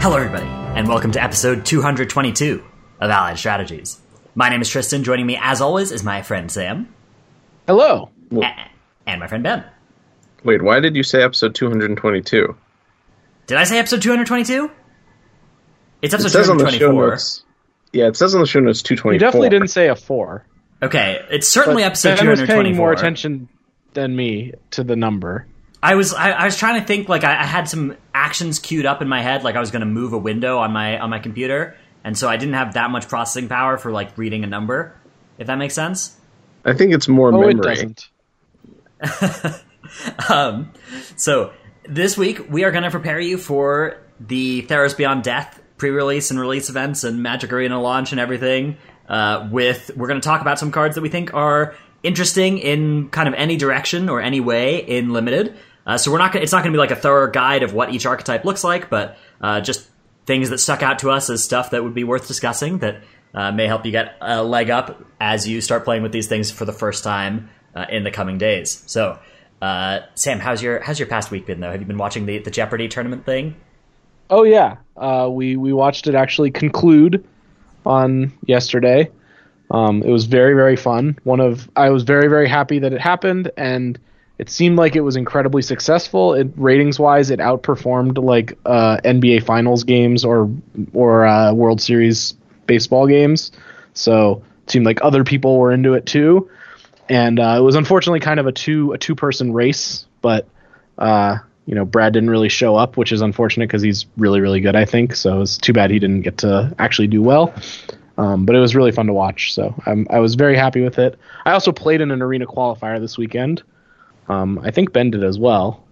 Hello, everybody, and welcome to episode 222 of Allied Strategies. My name is Tristan. Joining me, as always, is my friend Sam Hello. a- and my friend Ben. Wait, why did you say episode 222? Did I say episode 222? It's It episode says on the show 224. notes. Yeah, it says on the show notes 224. You definitely didn't say a four. Okay, it's certainly but episode ben was 224. paying more attention than me to the number. I was I, I was trying to think like I, I had some actions queued up in my head, like I was going to move a window on my on my computer, and so I didn't have that much processing power for like reading a number. If that makes sense. I think it's more Oh, memory. doesn't. Um, so this week we are going to prepare you for the Theros Beyond Death pre-release and release events and Magic Arena launch and everything. Uh, with we're going to talk about some cards that we think are interesting in kind of any direction or any way in limited. Uh, so we're not. It's not going to be like a thorough guide of what each archetype looks like, but uh, just things that stuck out to us as stuff that would be worth discussing that uh, may help you get a leg up as you start playing with these things for the first time uh, in the coming days. So, uh, Sam, how's your how's your past week been though? Have you been watching the the Jeopardy tournament thing? Oh yeah, uh, we we watched it actually conclude on yesterday. Um, it was very very fun. One of I was very very happy that it happened, and it seemed like it was incredibly successful. It ratings wise, it outperformed like uh, NBA Finals games or or uh, World Series baseball games. So it seemed like other people were into it too, and uh, it was unfortunately kind of a two a two person race, but uh, you know, Brad didn't really show up, which is unfortunate because he's really, really good, I think. So it's too bad he didn't get to actually do well. Um, but it was really fun to watch. So I was very happy with it. I also played in an arena qualifier this weekend. Um, I think Ben did as well.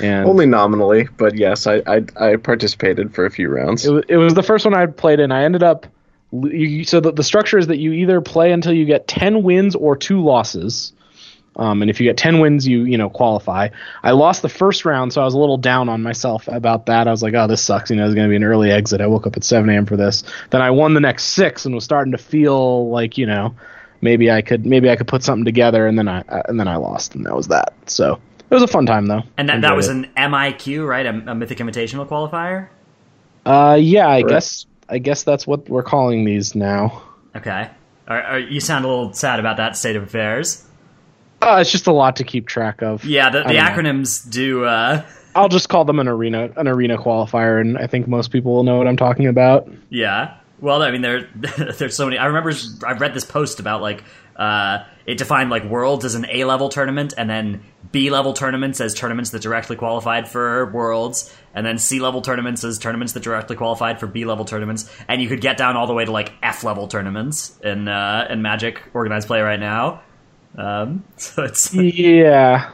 And Only nominally, but yes, I, I I participated for a few rounds. it, was, it was the first one I played in. I ended up. You, so the, the structure is that you either play until you get 10 wins or two losses. Um, and if you get 10 wins, you you know qualify. I lost the first round, so I was a little down on myself about that. I was like, oh, this sucks. You know, it's going to be an early exit. I woke up at 7 a.m. for this. Then I won the next six and was starting to feel like you know maybe I could maybe I could put something together. And then I uh, and then I lost, and that was that. So it was a fun time though. And that, Enjoyed that was it. an MIQ, right? A, a Mythic Invitational qualifier. Uh, yeah, I Correct. guess I guess that's what we're calling these now. Okay. Are, are, you sound a little sad about that state of affairs. Uh, it's just a lot to keep track of. Yeah, the, the don't know. acronyms do. Uh, I'll just call them an arena an arena qualifier, and I think most people will know what I'm talking about. Yeah. Well, I mean, there there's so many. I remember I read this post about like uh, it defined like Worlds as an A level tournament, and then B level tournaments as tournaments that directly qualified for Worlds, and then C level tournaments as tournaments that directly qualified for B level tournaments, and you could get down all the way to like F level tournaments in uh, in Magic organized play right now. Um, so it's Yeah,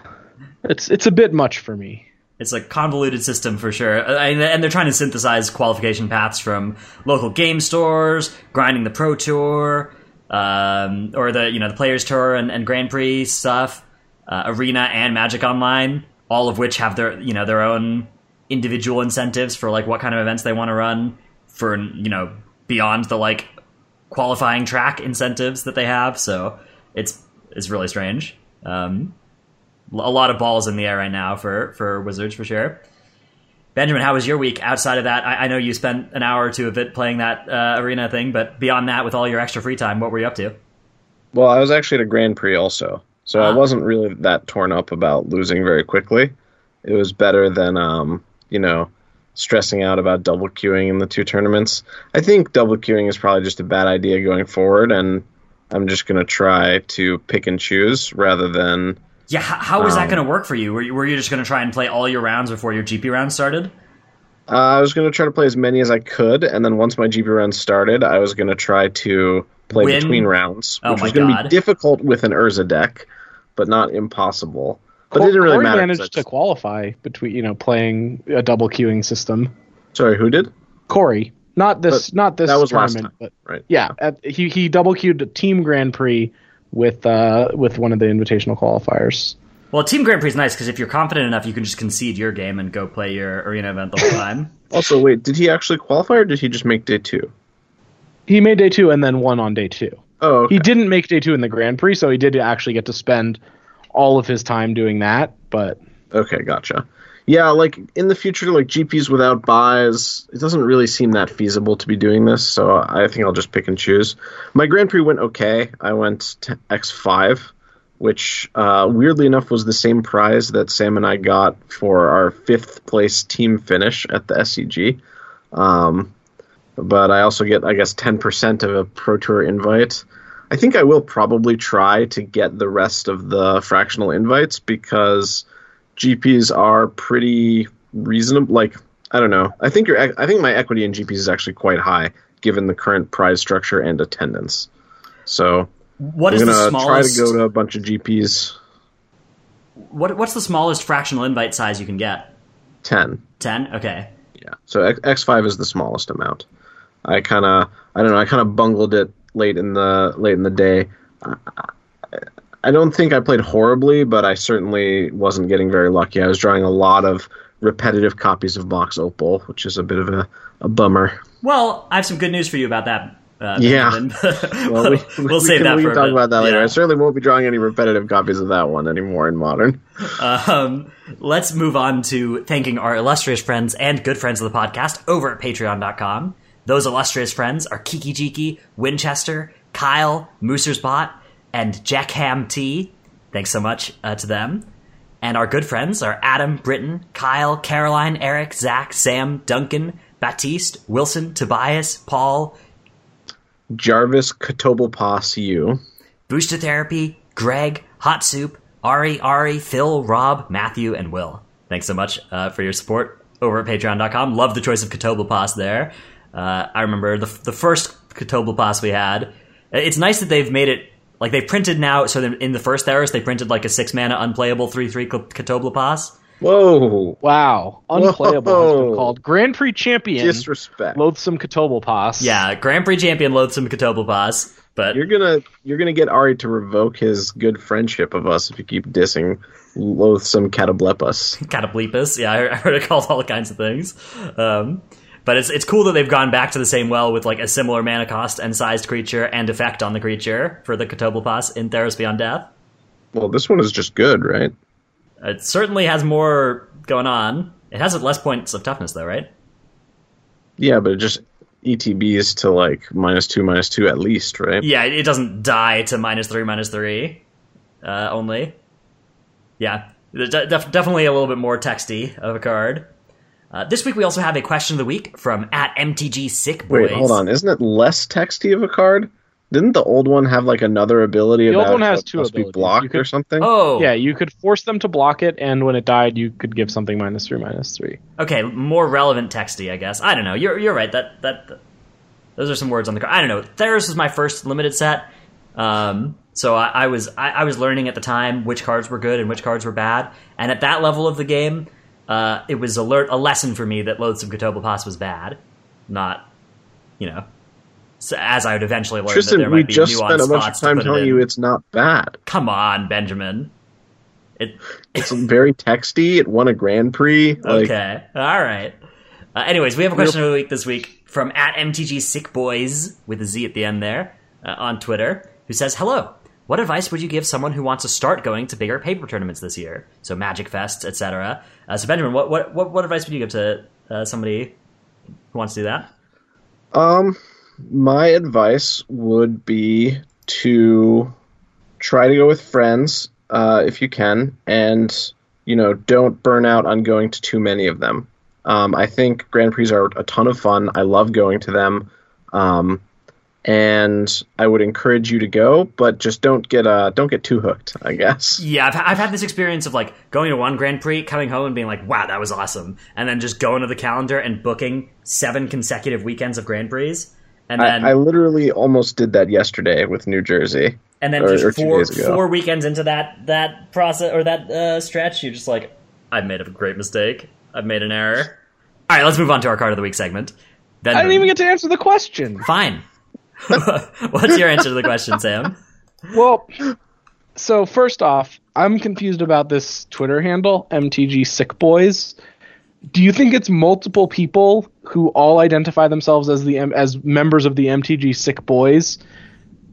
it's it's a bit much for me. It's a convoluted system for sure, Uh, and they're trying to synthesize qualification paths from local game stores, grinding the Pro Tour, um, or the you know the Players Tour and, and Grand Prix stuff, uh, Arena and Magic Online, all of which have their you know their own individual incentives for like what kind of events they want to run for you know beyond the like qualifying track incentives that they have. So it's it's really strange. Um, a lot of balls in the air right now for for Wizards for sure. Benjamin, how was your week outside of that? I, I know you spent an hour or two of it playing that uh, arena thing, but beyond that, with all your extra free time, what were you up to? Well, I was actually at a Grand Prix also, so Ah. I wasn't really that torn up about losing very quickly. It was better than, um, you know, stressing out about double queuing in the two tournaments. I think double queuing is probably just a bad idea going forward, and I'm just going to try to pick and choose rather than. Yeah, how, how was that Um, going to work for you? Were you, were you just going to try and play all your rounds before your GP round started? Uh, I was going to try to play as many as I could, and then once my GP round started, I was going to try to play Win? between rounds, Oh which was going to be difficult with an Urza deck, but not impossible. But Cor- it didn't really matter. Corey matter. 'cause managed I to qualify between you know playing a double queuing system. Sorry, who did? Corey, not this, But not this that was last time, but right? yeah, at, he he double queued a Team Grand Prix with uh with one of the invitational qualifiers. Well, Team Grand Prix is nice because if you're confident enough, you can just concede your game and go play your arena event the whole time. Also, wait, did he actually qualify or did he just make day two? He made day two and then won on day two. Oh, okay. He didn't make day two in the Grand Prix, so he did actually get to spend all of his time doing that. But Okay, gotcha. Yeah, like in the future, like GPs without buys, it doesn't really seem that feasible to be doing this. So I think I'll just pick and choose. My Grand Prix went okay. I went to X5, which uh, weirdly enough was the same prize that Sam and I got for our fifth place team finish at the SCG. Um, but I also get, I guess, 10% of a Pro Tour invite. I think I will probably try to get the rest of the fractional invites because GPs are pretty reasonable. Like I don't know. I think your I think my equity in GPs is actually quite high given the current prize structure and attendance. So what I'm is gonna smallest? try to go to a bunch of GPs. what what's the smallest fractional invite size you can get? Ten. Ten. Okay. Yeah. So X- X5 is the smallest amount. I kind of I don't know. I kind of bungled it late in the late in the day. I, don't think I played horribly, but I certainly wasn't getting very lucky. I was drawing a lot of repetitive copies of Mox Opal, which is a bit of a, a bummer. Well, I have some good news for you about that. Uh, Yeah. Well, we, we'll we save can, that we for can talk bit. about that later. Yeah. I certainly won't be drawing any repetitive copies of that one anymore in Modern. Um, let's move on to thanking our illustrious friends and good friends of the podcast over at patreon.com. Those illustrious friends are Kiki Jiki, Winchester, Kyle, Moosersbot, and Jack Ham T. Thanks so much uh, to them. And our good friends are Adam, Britton, Kyle, Caroline, Eric, Zach, Sam, Duncan, Baptiste, Wilson, Tobias, Paul, Jarvis Kotoblepas you, Booster Therapy, Greg, Hot Soup, Ari, Ari, Phil, Rob, Matthew, and Will. Thanks so much uh, for your support over at patreon.com. Love the choice of Catoblepas there. Uh, I remember the, the first Catoblepas we had. It's nice that they've made it, like they printed now, so in the first Theros, they printed like a six mana unplayable 3 3 Catoblepas. Whoa. Wow, unplayable has Whoa. been called Grand Prix champion. Disrespect. Loathsome Catoblepas. Yeah, Grand Prix champion loathsome Catoblepas. But You're gonna you're gonna get Ari to revoke his good friendship of us if you keep dissing loathsome Catablepas. Cataplepus. Yeah, I I heard it called all kinds of things. Um, but it's it's cool that they've gone back to the same well with like a similar mana cost and sized creature and effect on the creature for the Catoblepas in Theros Beyond Death. Well, this one is just good, right? It certainly has more going on. It has less points of toughness though, right? Yeah, but it just ETBs to like minus two, minus two at least, right? Yeah, it it doesn't die to minus three, minus three uh, only. Yeah, de- def- definitely a little bit more texty of a card. Uh, this week we also have a question of the week from at MTG Sick Boys. Wait, hold on. Isn't it less texty of a card? Didn't the old one have like another ability The old one has two must be abilities. blocked could- or something? Oh, Yeah, you could force them to block it, and when it died, you could give something minus three, minus three. okay, more relevant texty, I guess. I don't know. You're you're right. That that, that- those are some words on the card. I don't know. Theros was my first limited set, um, so I, I was I, I was learning at the time which cards were good and which cards were bad. And at that level of the game, uh, it was alert a lesson for me that Loathsome Catoblepas was bad, not you know. So as I would eventually learn that Tristan, there we might be just spent a bunch of time put it telling you it's not bad. Come on, Benjamin. It It's very texty. It won a Grand Prix. Like, Okay. All right. Uh, anyways, we have a question of the week this week from at MTG Sick Boys with a Z at the end there uh, on Twitter, who says, "Hello. What advice would you give someone who wants to start going to bigger paper tournaments this year? So Magic Fest, etc. Uh, so Benjamin, what, what what what advice would you give to uh, somebody who wants to do that? Um, my advice would be to try to go with friends uh, if you can, and you know, don't burn out on going to too many of them. Um, I think Grand Prix are a ton of fun. I love going to them, um, and I would encourage you to go, but just don't get uh, don't get too hooked. I guess. Yeah, I've, I've had this experience of like going to one Grand Prix, coming home and being like, "Wow, that was awesome," and then just going to the calendar and booking seven consecutive weekends of Grand Prix, and then I, I literally almost did that yesterday with New Jersey. and then or- just or four four weekends into that that process or that uh, stretch, you're just like, I've made a great mistake. I've made an error. All right, let's move on to our card of the week segment. Then I didn't even get to answer the question. fine. What's your answer to the question, Sam? Well, so first off, I'm confused about this Twitter handle, MTG Sick Boys. Do you think it's multiple people who all identify themselves as the as members of the MTG Sick Boys?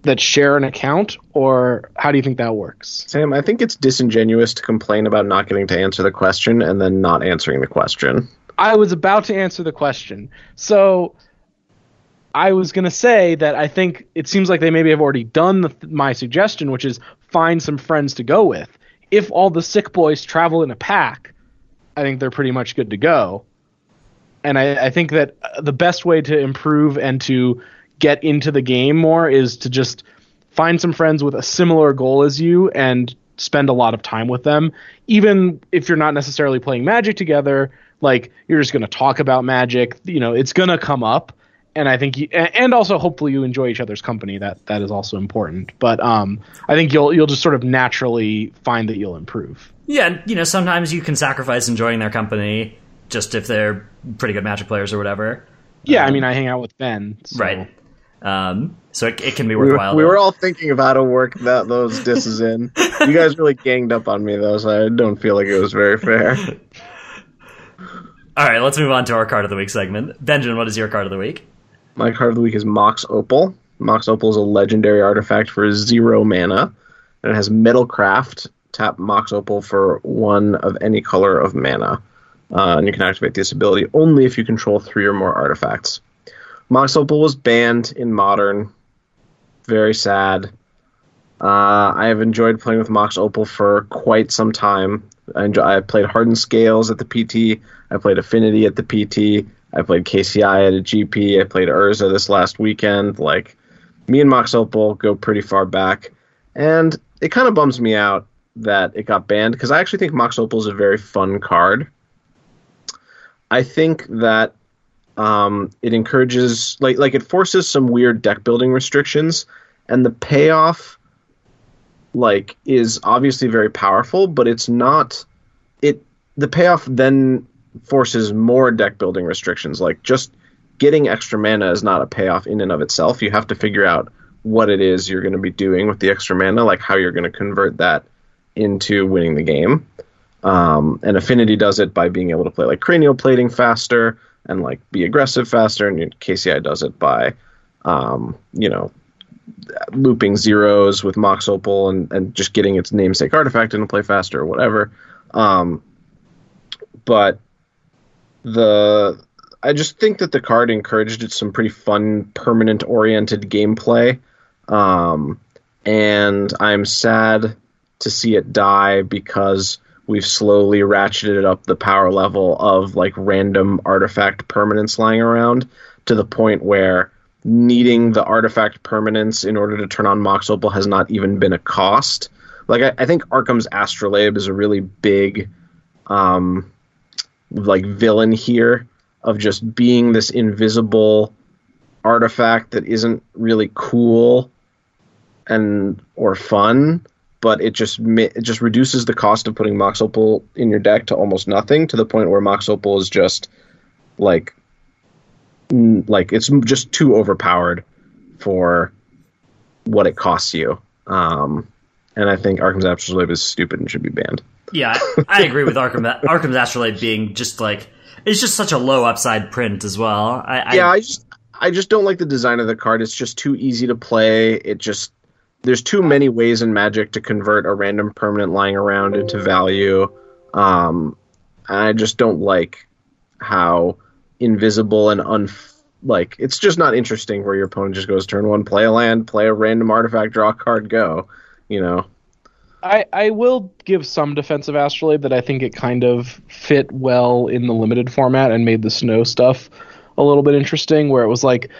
that share an account, or how do you think that works? Sam, I think it's disingenuous to complain about not getting to answer the question and then not answering the question. I was about to answer the question. So I was going to say that I think it seems like they maybe have already done the, my suggestion, which is find some friends to go with. If all the sick boys travel in a pack, I think they're pretty much good to go. And I, I think that uh, the best way to improve and to get into the game more is to just find some friends with a similar goal as you and spend a lot of time with them. Even if you're not necessarily playing Magic together, like you're just going to talk about Magic, you know, it's going to come up. And I think, you, and also hopefully you enjoy each other's company. That that is also important. But um, I think you'll you'll just sort of naturally find that you'll improve. Yeah, you know, sometimes you can sacrifice enjoying their company just if they're pretty good Magic players or whatever. Yeah, um, I mean, I hang out with Ben, so. right? Um, so it, it, can be worthwhile. We were, we were, all thinking of how to work that those disses in. you guys really ganged up on me though, so I don't feel like it was very fair. all right, let's move on to our card of the week segment. Benjamin, what is your card of the week? My card of the week is Mox Opal. Mox Opal is a legendary artifact for zero mana, and it has Metalcraft. Tap Mox Opal for one of any color of mana, uh, and you can activate this ability only if you control three or more artifacts. Mox Opal was banned in Modern. Very sad. Uh, I have enjoyed playing with Mox Opal for quite some time. I, enjoy, I played Hardened Scales at the PT. I played Affinity at the PT. I played KCI at a GP. I played Urza this last weekend. Like, me and Mox Opal go pretty far back. And it kind of bums me out that it got banned because I actually think Mox Opal is a very fun card. I think that um, it encourages like like it forces some weird deck building restrictions, and the payoff like is obviously very powerful, but it's not it the payoff then forces more deck building restrictions. Like just getting extra mana is not a payoff in and of itself. You have to figure out what it is you're going to be doing with the extra mana, like how you're going to convert that into winning the game. Um, and Affinity does it by being able to play like cranial plating faster and like be aggressive faster. And KCI does it by, um, you know, looping zeros with Mox Opal and, and just getting its namesake artifact into play faster or whatever. Um, but the I just think that the card encouraged some pretty fun, permanent oriented gameplay. Um, and I'm sad to see it die because we've slowly ratcheted up the power level of like random artifact permanence lying around to the point where needing the artifact permanence in order to turn on Mox Opal has not even been a cost. Like I, I think Arcum's Astrolabe is a really big um like villain here of just being this invisible artifact that isn't really cool and or fun but it just it just reduces the cost of putting Mox Opal in your deck to almost nothing to the point where Mox Opal is just like like it's just too overpowered for what it costs you. Um, and I think Arcum's Astrolabe is stupid and should be banned. Yeah, I agree with Arcum. Arcum's Astrolabe being just like it's just such a low upside print as well. I, yeah, I, I just I just don't like the design of the card. It's just too easy to play. It just there's too many ways in Magic to convert a random permanent lying around into value. Um, I just don't like how invisible and un like it's just not interesting where your opponent just goes turn one, play a land, play a random artifact, draw a card, go. You know. I, I will give some defensive astrolabe that I think it kind of fit well in the limited format and made the snow stuff a little bit interesting where it was like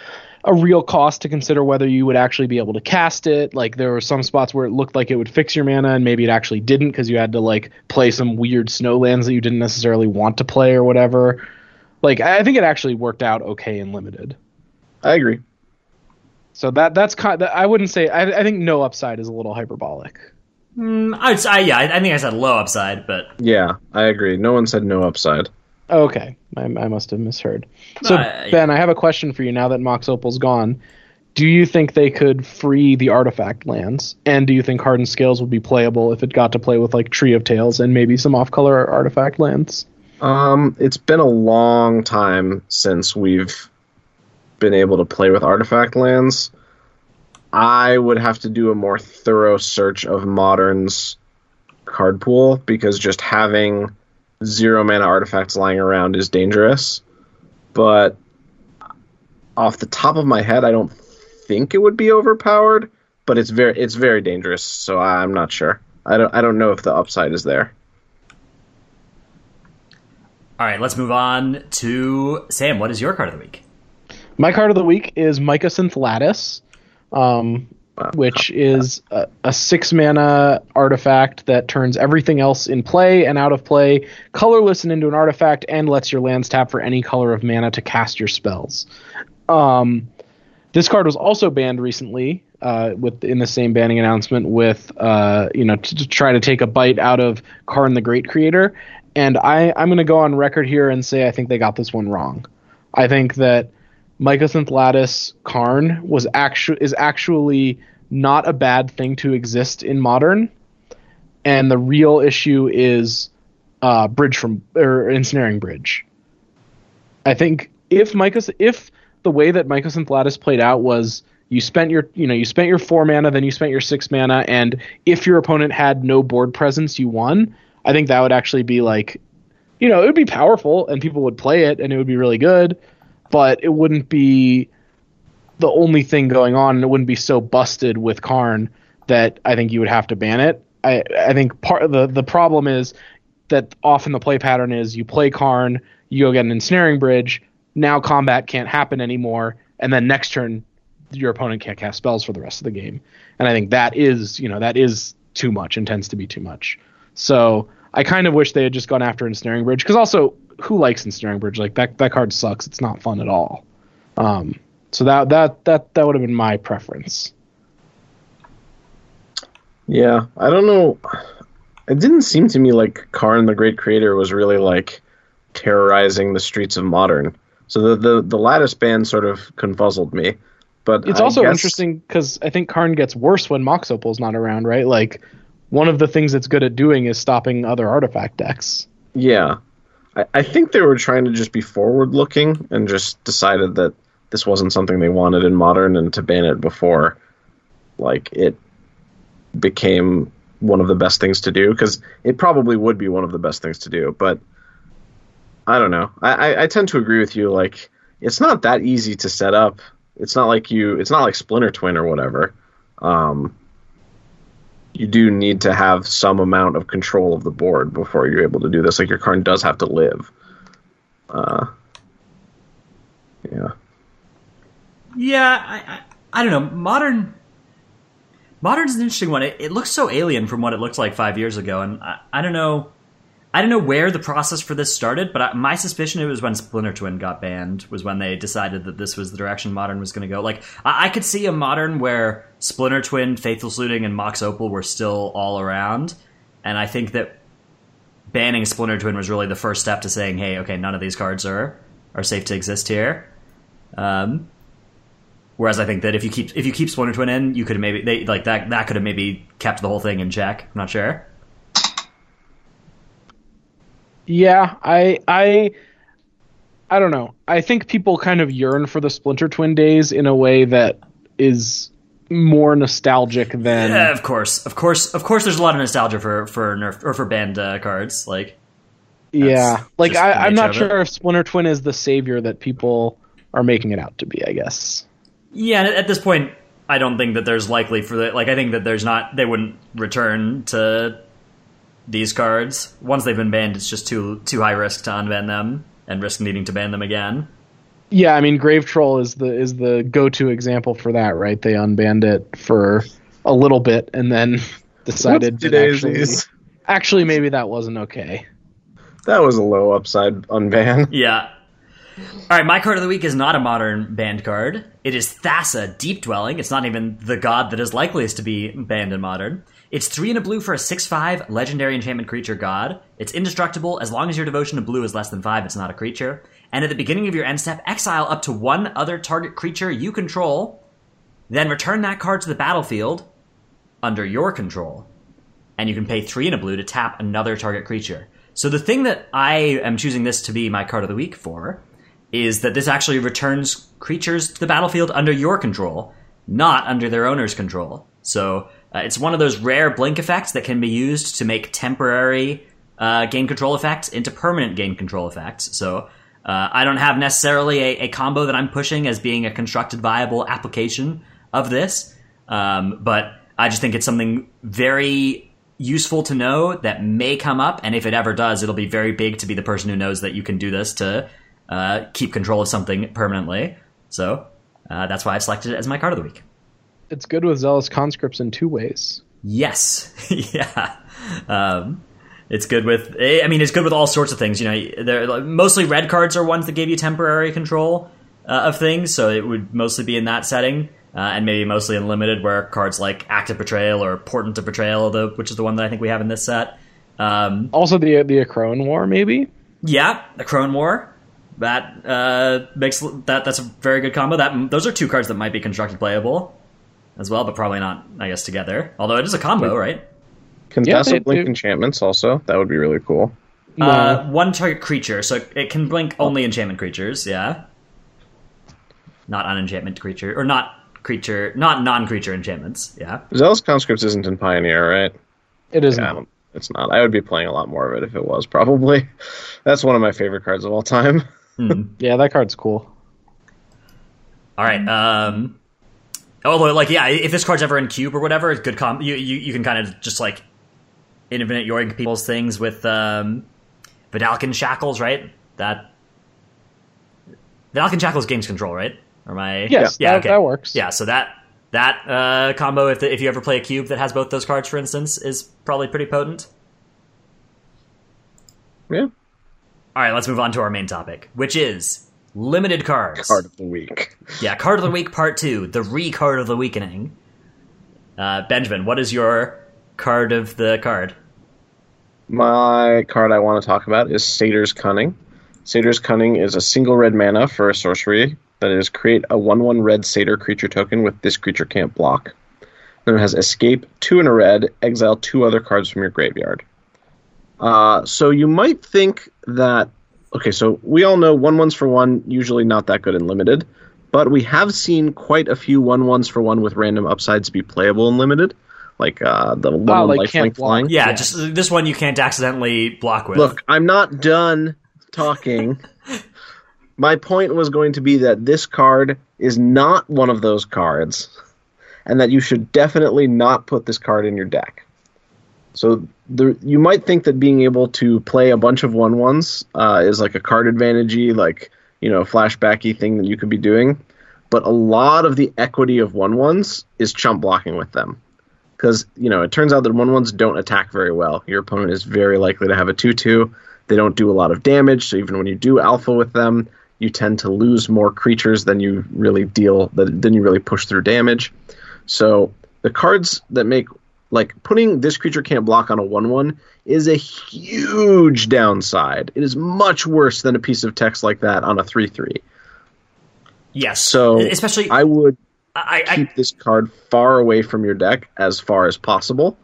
a real cost to consider whether you would actually be able to cast it. Like there were some spots where it looked like it would fix your mana and maybe it actually didn't because you had to like play some weird snow lands that you didn't necessarily want to play or whatever. Like I think it actually worked out okay in limited. I agree. So that that's kind. Of, I wouldn't say. I, I think no upside is a little hyperbolic. Mm, I'd, I yeah. I, I think I said low upside, but yeah, I agree. No one said no upside. Okay, I, I must have misheard. So uh, Ben, I have a question for you. Now that Mox Opal's gone, do you think they could free the artifact lands? And do you think Hardened Scales would be playable if it got to play with like Tree of Tales and maybe some off-color artifact lands? Um, it's been a long time since we've been able to play with artifact lands. I would have to do a more thorough search of Modern's card pool because just having zero mana artifacts lying around is dangerous. But off the top of my head, I don't think it would be overpowered, but it's very it's very dangerous. So I'm not sure. I don't I don't know if the upside is there. All right, let's move on to Sam. What is your card of the week? My card of the week is Mycosynth Lattice, um, which is a, a, six mana artifact that turns everything else in play and out of play colorless and into an artifact and lets your lands tap for any color of mana to cast your spells. Um, this card was also banned recently uh, with in the same banning announcement with uh, you know to, to, try to take a bite out of Karn the Great Creator, and I, I'm going to go on record here and say I think they got this one wrong. I think that Mycosynth Lattice Karn was actually is actually not a bad thing to exist in modern, and the real issue is uh, bridge from or ensnaring bridge. I think if Mycos if the way that Mycosynth Lattice played out was you spent your you know you spent your four mana then you spent your six mana and if your opponent had no board presence you won. I think that would actually be like, you know, it would be powerful and people would play it and it would be really good, but it wouldn't be the only thing going on and it wouldn't be so busted with Karn that I think you would have to ban it. I, I think part of the, the problem is that often the play pattern is you play Karn, you go get an ensnaring bridge, now combat can't happen anymore, and then next turn your opponent can't cast spells for the rest of the game. And I think that is, you know, that is too much and tends to be too much. So I kind of wish they had just gone after Ensnaring Bridge because also who likes Ensnaring Bridge? Like that that card sucks. It's not fun at all. Um, so that that that that would have been my preference. Yeah, I don't know. It didn't seem to me like Karn the Great Creator was really like terrorizing the streets of modern. So the the, the lattice band sort of confuzzled me. But it's I also guess... interesting because I think Karn gets worse when Mox Opal's not around, right? Like one of the things it's good at doing is stopping other artifact decks. Yeah. I, I think they were trying to just be forward looking and just decided that this wasn't something they wanted in modern and to ban it before like it became one of the best things to do because it probably would be one of the best things to do but i don't know. I, I, I tend to agree with you like it's not that easy to set up. It's not like you it's not like splinter twin or whatever. Um, you do need to have some amount of control of the board before you're able to do this. Like your card does have to live. Uh, yeah. Yeah, I, I, I don't know. Modern Modern's an interesting one. It, it, looks so alien from what it looked like five years ago, and I, I don't know. I don't know where the process for this started, but I, my suspicion it was when Splinter Twin got banned was when they decided that this was the direction Modern was going to go. Like I, I, could see a Modern where Splinter Twin, Faithless Looting, and Mox Opal were still all around, and I think that banning Splinter Twin was really the first step to saying, "Hey, okay, none of these cards are are safe to exist here." Um, whereas I think that if you keep if you keep Splinter Twin in, you could maybe they like that that could have maybe kept the whole thing in check. I'm not sure. Yeah, I I I don't know. I think people kind of yearn for the Splinter Twin days in a way that is more nostalgic than. Yeah, of course, of course, of course. There's a lot of nostalgia for for nerf or for banned uh, cards. Like, yeah, like I, am not sure if Splinter Twin is the savior that people are making it out to be. I guess. Yeah, at this point, I don't think that there's likely for the like. I think that there's not. They wouldn't return to these cards. Once they've been banned, it's just too too high risk to unban them and risk needing to ban them again. Yeah, I mean, Grave Troll is the is the go to example for that, right? They unbanned it for a little bit and then decided to actually, actually maybe that wasn't okay. That was a low upside unban. Yeah. All right, my card of the week is not a modern banned card. It is Thassa, Deep Dwelling. It's not even the god that is likeliest to be banned in modern. It's three and a blue for a 6 5 legendary enchantment creature god. It's indestructible. As long as your devotion to blue is less than 5, it's not a creature. And at the beginning of your end step, exile up to one other target creature you control. Then return that card to the battlefield under your control. And you can pay three and a blue to tap another target creature. So the thing that I am choosing this to be my card of the week for is that this actually returns creatures to the battlefield under your control not under their owner's control. So uh, it's one of those rare blink effects that can be used to make temporary uh, gain control effects into permanent gain control effects. So uh, I don't have necessarily a, a, combo that I'm pushing as being a constructed viable application of this, um, but I just think it's something very useful to know that may come up, and if it ever does, it'll be very big to be the person who knows that you can do this to uh, keep control of something permanently. So uh, that's why I've selected it as my card of the week. It's good with zealous conscripts in two ways. Yes, yeah. Um, it's good with. I mean, it's good with all sorts of things. You know, mostly red cards are ones that give you temporary control uh, of things, so it would mostly be in that setting, uh, and maybe mostly in limited, where cards like active betrayal or portent of betrayal, the, which is the one that I think we have in this set. Um, also, the the Akroan War, maybe. Yeah, the Crone War. That uh, makes that that's a very good combo. That those are two cards that might be constructed playable as well, but probably not, I guess, together. Although it is a combo, right? Can yeah, passive blink they, enchantments also? That would be really cool. Uh, one target creature, so it can blink only enchantment creatures. Yeah, not unenchantment creature or not creature, not non-creature enchantments. Yeah, Zealous Conscripts isn't in Pioneer, right? It isn't. Yeah, it's not. I would be playing a lot more of it if it was. Probably. That's one of my favorite cards of all time. Hmm. yeah, that card's cool. All right. Um, although, like, yeah, if this card's ever in cube or whatever, it's good. Com- you, you you can kind of just like infinite yoink people's things with um, Vedalken shackles, right? That Vedalken shackles gains control, right? Or my yes, yeah, that, okay. that works. Yeah, so that that uh, combo, if the, if you ever play a cube that has both those cards, for instance, is probably pretty potent. Yeah. All right, let's move on to our main topic, which is limited cards. Card of the week. Yeah, card of the week, part two, the re card of the weakening. Uh, Benjamin, what is your card of the card? My card I want to talk about is Satyr's Cunning. Satyr's Cunning is a single red mana for a sorcery that is create a 1 1 red Satyr creature token with this creature can't block. Then it has Escape, 2 in a red, exile two other cards from your graveyard. Uh, so you might think that. Okay, so we all know 1 1s for 1, usually not that good in limited, but we have seen quite a few 1 1s for 1 with random upsides be playable in limited like uh, the one wow, like lifelink flying. Yeah, yeah, just this one you can't accidentally block with. Look, I'm not done talking. My point was going to be that this card is not one of those cards, and that you should definitely not put this card in your deck. So the, you might think that being able to play a bunch of one ones uh, is like a card advantagey, like you know, flashbacky thing that you could be doing. But a lot of the equity of one ones is chump blocking with them because you know it turns out that one ones don't attack very well. Your opponent is very likely to have a two two. They don't do a lot of damage, so even when you do alpha with them, you tend to lose more creatures than you really deal than you really push through damage. So the cards that make like putting this creature can't block on a one one is a huge downside. It is much worse than a piece of text like that on a three three. Yes. So especially I would I, I, keep this card far away from your deck as far as possible,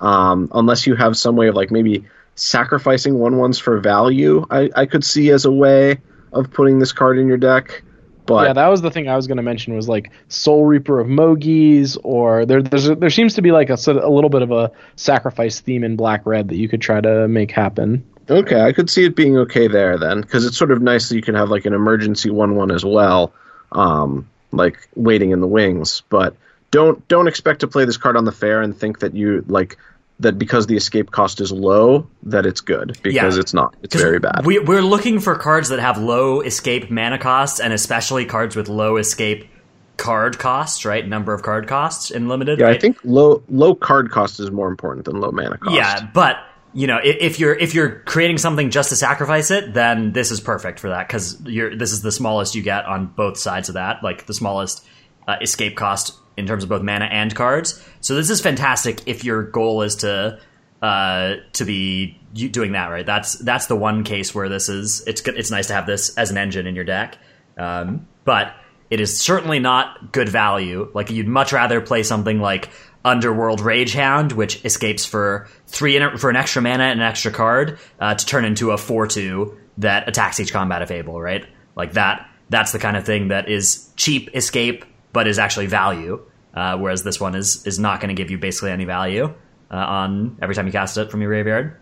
um, unless you have some way of like maybe sacrificing one ones for value. I, I could see as a way of putting this card in your deck. But yeah, that was the thing I was going to mention was like Soul Reaper of Mogis, or there a, there seems to be like a, a little bit of a sacrifice theme in Black Red that you could try to make happen. Okay, I could see it being okay there then, because it's sort of nice that you can have like an emergency one one as well. Um, like waiting in the wings. But don't don't expect to play this card on the fair and think that you like that because the escape cost is low that it's good because yeah. it's not. It's very bad. We, we're looking for cards that have low escape mana costs and especially cards with low escape card costs, right? Number of card costs in limited. Yeah, right? I think low low card cost is more important than low mana cost. Yeah, but you know, if you're if you're creating something just to sacrifice it, then this is perfect for that because you're this is the smallest you get on both sides of that, like the smallest uh, escape cost in terms of both mana and cards. So this is fantastic if your goal is to uh, to be doing that right. That's that's the one case where this is it's it's nice to have this as an engine in your deck, um, but it is certainly not good value. Like you'd much rather play something like Underworld Ragehound, which escapes for three for an extra mana and an extra card uh, to turn into a four-two that attacks each combat if able. Right, like that. That's the kind of thing that is cheap escape, but is actually value. Uh, whereas this one is is not going to give you basically any value uh, on every time you cast it from your graveyard.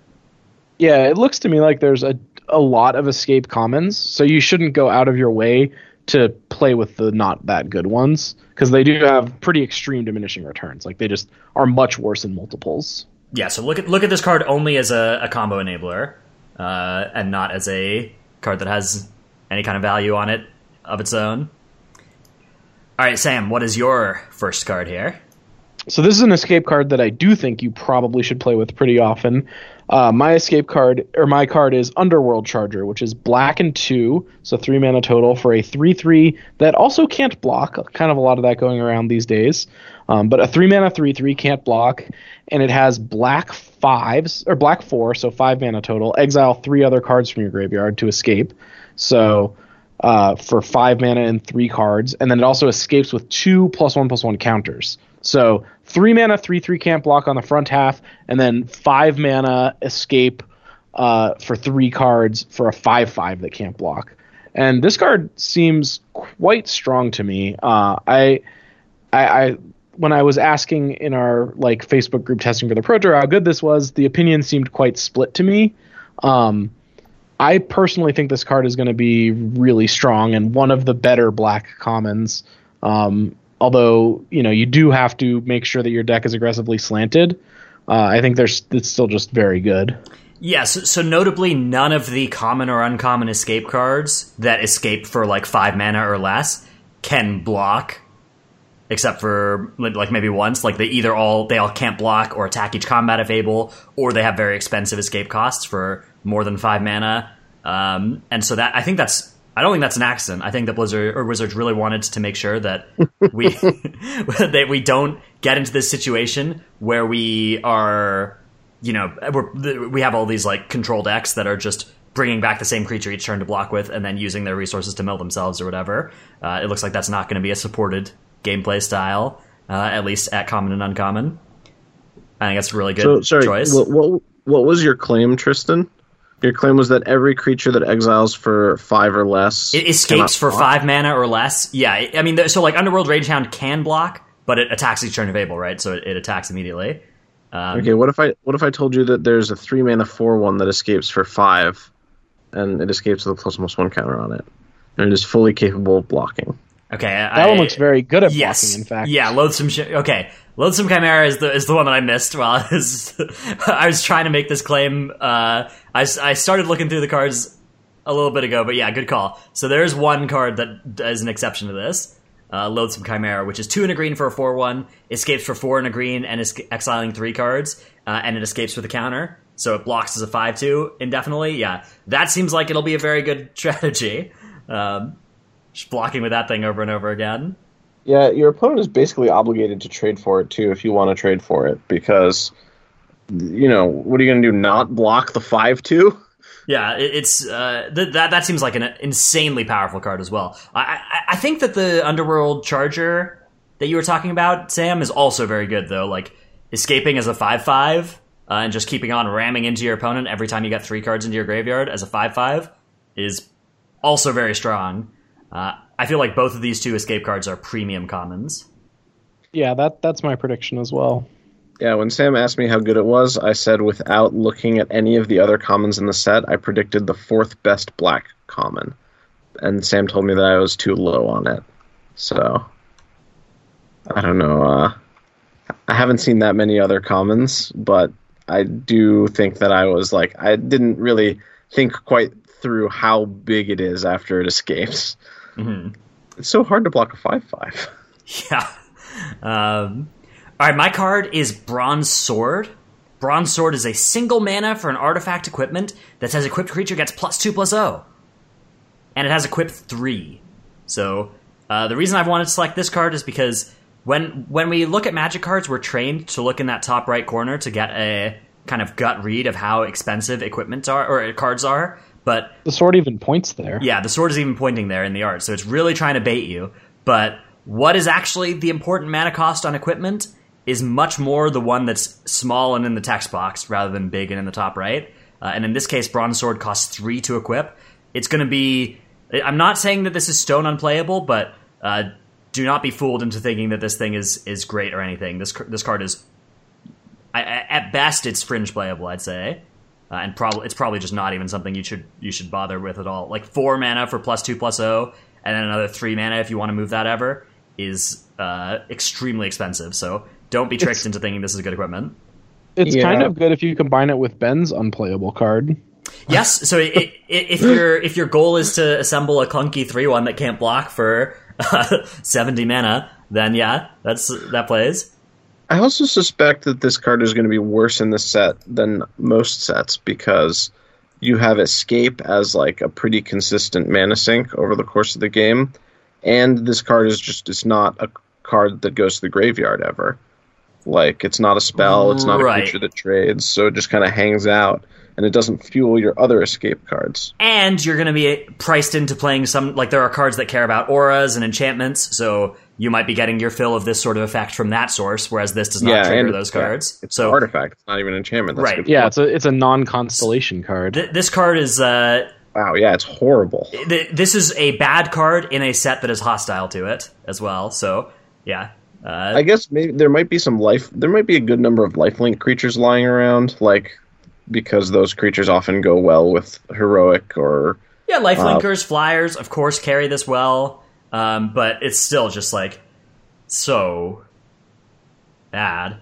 Yeah, it looks to me like there's a a lot of escape commons, so you shouldn't go out of your way to play with the not that good ones because they do have pretty extreme diminishing returns. Like they just are much worse in multiples. Yeah, so look at look at this card only as a, a combo enabler, uh, and not as a card that has any kind of value on it of its own. All right, Sam, what is your first card here? So this is an escape card that I do think you probably should play with pretty often. Uh, my escape card or my card is Underworld Charger, which is black and two, so three mana total for a three three that also can't block. Kind of a lot of that going around these days, um, but a three mana three three can't block, and it has black fives or black four, so five mana total. Exile three other cards from your graveyard to escape. So uh, for five mana and three cards, and then it also escapes with two plus one plus one counters. So three mana, three three can't block on the front half, and then five mana escape uh, for three cards for a five five that can't block. And this card seems quite strong to me. Uh, I, I, I, when I was asking in our like Facebook group testing for the Pro Tour how good this was, the opinion seemed quite split to me. Um, I personally think this card is going to be really strong and one of the better black commons. Um, although you know you do have to make sure that your deck is aggressively slanted. Uh, I think there's it's still just very good. Yes, yeah, so, so, notably, none of the common or uncommon escape cards that escape for like five mana or less can block, except for like maybe once. Like they either all they all can't block or attack each combat if able, or they have very expensive escape costs for more than five mana. Um, and so that I think that's I don't think that's an accident. I think that Blizzard or Wizards really wanted to make sure that we that we don't get into this situation where we are, you know, we have all these like control decks that are just bringing back the same creature each turn to block with, and then using their resources to mill themselves or whatever. Uh, it looks like that's not going to be a supported gameplay style, uh, at least at common and uncommon. I think that's a really good so, sorry, choice. What, what, what was your claim, Tristan? Your claim was that every creature that exiles for five or less it escapes for block? five mana or less. Yeah, I mean, so like Underworld Ragehound can block, but it attacks each turn of Able, right? So it, it attacks immediately. Um, okay, what if I what if I told you that there's a three mana four one that escapes for five, and it escapes with a plus plus one counter on it, and it is fully capable of blocking. Okay, that I, one looks very good at yes, blocking. In fact, yeah, loathsome. Sh- okay, loathsome chimera is the is the one that I missed while I was I was trying to make this claim. Uh, I I started looking through the cards a little bit ago, but yeah, good call. So there's one card that is an exception to this. Uh, loathsome chimera, which is two in a green for a four one, escapes for four in a green, and is exiling three cards, uh, and it escapes with a counter. So it blocks as a five two indefinitely. Yeah, that seems like it'll be a very good strategy. Um, just blocking with that thing over and over again. Yeah, your opponent is basically obligated to trade for it too if you want to trade for it because you know what are you going to do? Not block the five two? Yeah, it's uh, th- that that seems like an insanely powerful card as well. I, I, I think that the Underworld Charger that you were talking about, Sam, is also very good though. Like escaping as a five five uh, and just keeping on ramming into your opponent every time you get three cards into your graveyard as a five five is also very strong. Uh, I feel like both of these two escape cards are premium commons. Yeah, that that's my prediction as well. Yeah, when Sam asked me how good it was, I said without looking at any of the other commons in the set, I predicted the fourth best black common. And Sam told me that I was too low on it. So I don't know. Uh, I haven't seen that many other commons, but I do think that I was like I didn't really think quite through how big it is after it escapes. Mm-hmm. It's so hard to block a five five. Yeah. Um, all right, my card is Bronze Sword. Bronze Sword is a single mana for an artifact equipment that says equipped creature gets plus two plus O, and it has equipped three. So uh, the reason I've wanted to select this card is because when when we look at Magic cards, we're trained to look in that top right corner to get a kind of gut read of how expensive equipment are or cards are. But the sword even points there. Yeah, the sword is even pointing there in the art, so it's really trying to bait you. But what is actually the important mana cost on equipment is much more the one that's small and in the text box rather than big and in the top right. Uh, and in this case, bronze sword costs three to equip. It's going to be. I'm not saying that this is stone unplayable, but uh, do not be fooled into thinking that this thing is is great or anything. This this card is, I, at best, it's fringe playable. I'd say, uh, and probably it's probably just not even something you should you should bother with at all. Like four mana for plus two plus O, and then another three mana if you want to move that ever is uh, extremely expensive. So don't be tricked It's- into thinking this is good equipment. It's Yeah. kind of good if you combine it with Ben's unplayable card. Yes. So i i if your if your goal is to assemble a clunky three one that can't block for uh, seventy mana, then yeah, that's that plays. I also suspect that this card is going to be worse in this set than most sets because you have escape as like a pretty consistent mana sink over the course of the game, and this card is just it's not a card that goes to the graveyard ever. Like it's not a spell, it's not Right. a creature that trades, so it just kind of hangs out and it doesn't fuel your other escape cards. And you're going to be priced into playing some like there are cards that care about auras and enchantments, so you might be getting your fill of this sort of effect from that source, whereas this does not Yeah, trigger and- those yeah, cards. It's so an artifact, it's not even an enchantment. That's Right. a good Yeah, point. it's a it's a non constellation card. th- this card is uh, wow, yeah, it's horrible. th- this is a bad card in a set that is hostile to it as well. So yeah, uh, I guess maybe there might be some life. There might be a good number of lifelink creatures lying around, like because those creatures often go well with heroic or Yeah, life lifelinkers, flyers, of course, carry this well, um, but it's still just like so bad.